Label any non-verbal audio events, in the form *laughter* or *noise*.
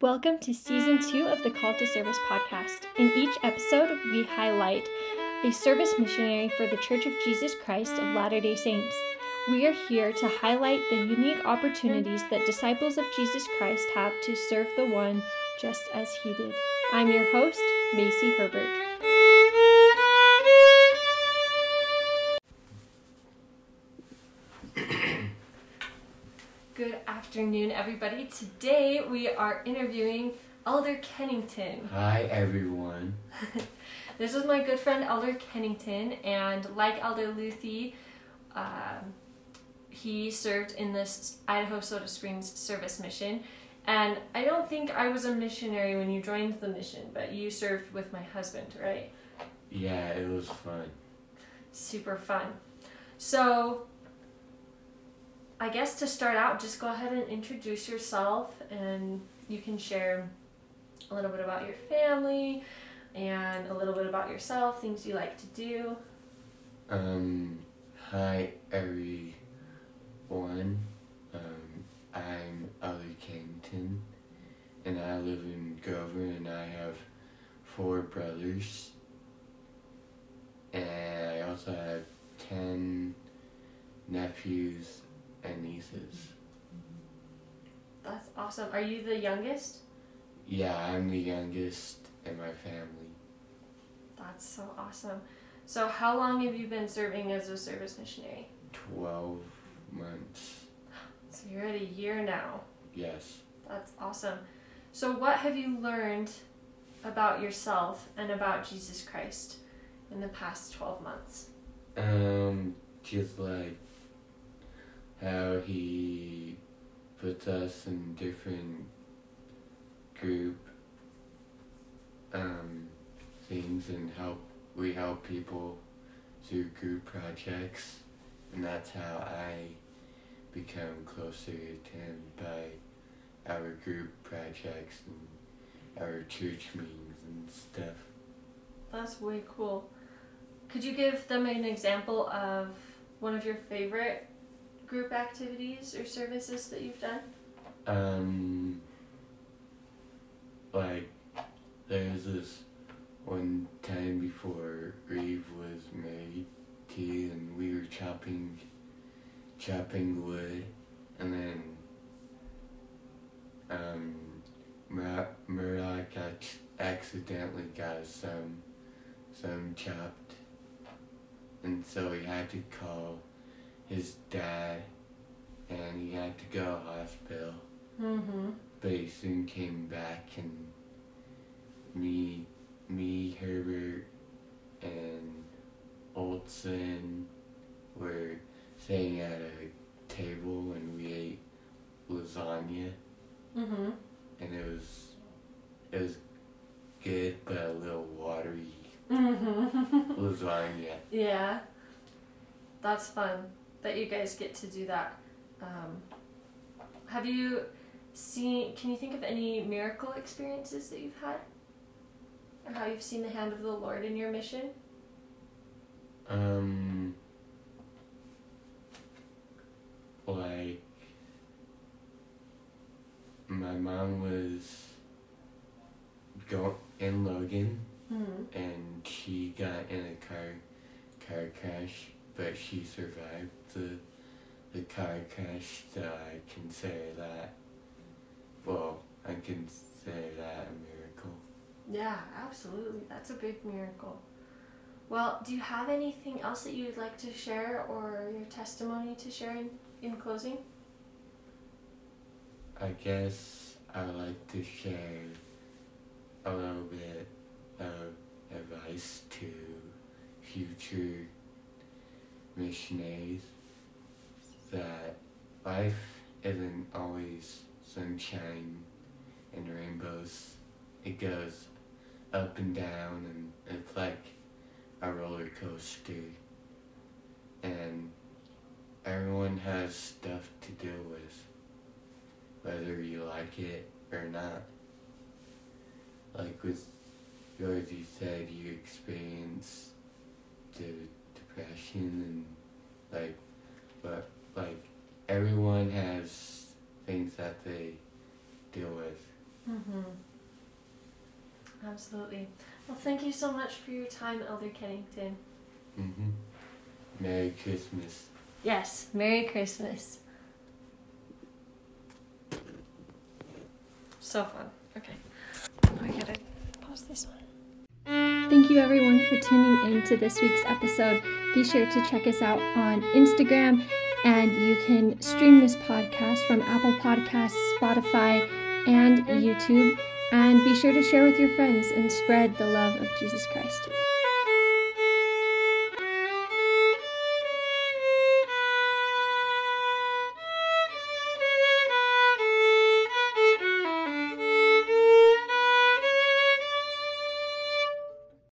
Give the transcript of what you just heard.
Welcome to season two of the Call to Service podcast. In each episode, we highlight a service missionary for the Church of Jesus Christ of Latter day Saints. We are here to highlight the unique opportunities that disciples of Jesus Christ have to serve the one just as he did. I'm your host, Macy Herbert. Good afternoon, everybody. Today we are interviewing Elder Kennington. Hi, everyone. *laughs* This is my good friend Elder Kennington, and like Elder Luthi, um, he served in this Idaho Soda Springs service mission. And I don't think I was a missionary when you joined the mission, but you served with my husband, right? Yeah, it was fun. Super fun. So, I guess to start out, just go ahead and introduce yourself, and you can share a little bit about your family and a little bit about yourself, things you like to do. Um, hi, everyone. Um, I'm Ali Kennington, and I live in Grover, and I have four brothers. And I also have ten nephews and nieces. That's awesome. Are you the youngest? Yeah, I'm the youngest in my family. That's so awesome. So, how long have you been serving as a service missionary? Twelve months. So, you're at a year now. Yes. That's awesome. So, what have you learned about yourself and about Jesus Christ in the past 12 months? Um, just like how he puts us in different group um, things and help we help people through group projects and that's how I become closer to him by our group projects and our church meetings and stuff. That's way cool. Could you give them an example of one of your favorite group activities or services that you've done? Um, like, there's this one time before Reeve was married to, and we were chopping, chopping wood, and then, um, Mur- Murdoch ac- accidentally got some, some chopped, and so he had to call his dad, and he had to go to hospital Mm-hmm. but he soon came back and me me Herbert and Olson were sitting at a table and we ate lasagna Mm-hmm. and it was it was good but a little watery Mm-hmm. *laughs* lasagna. yeah. That's fun that you guys get to do that. Um, have you seen, can you think of any miracle experiences that you've had? Or how you've seen the hand of the Lord in your mission? Um like my mom was go in Logan Mm-hmm. and she got in a car car crash, but she survived the the car crash. So I can say that. Well, I can say that a miracle. Yeah, absolutely. That's a big miracle. Well, do you have anything else that you'd like to share or your testimony to share in, in closing? I guess I would like to share a little bit of advice to future missionaries that life isn't always sunshine and rainbows. It goes up and down and it's like a roller coaster. And everyone has stuff to deal with whether you like it or not. Like with yours, you said you experienced the depression and like, but like everyone has things that they deal with. Mm-hmm. Absolutely. Well, thank you so much for your time, Elder Kennington. Mm-hmm. Merry Christmas. Yes, Merry Christmas. So fun. Okay. I gotta pause this one. Thank you everyone for tuning in to this week's episode. Be sure to check us out on Instagram and you can stream this podcast from Apple Podcasts, Spotify, and YouTube. And be sure to share with your friends and spread the love of Jesus Christ.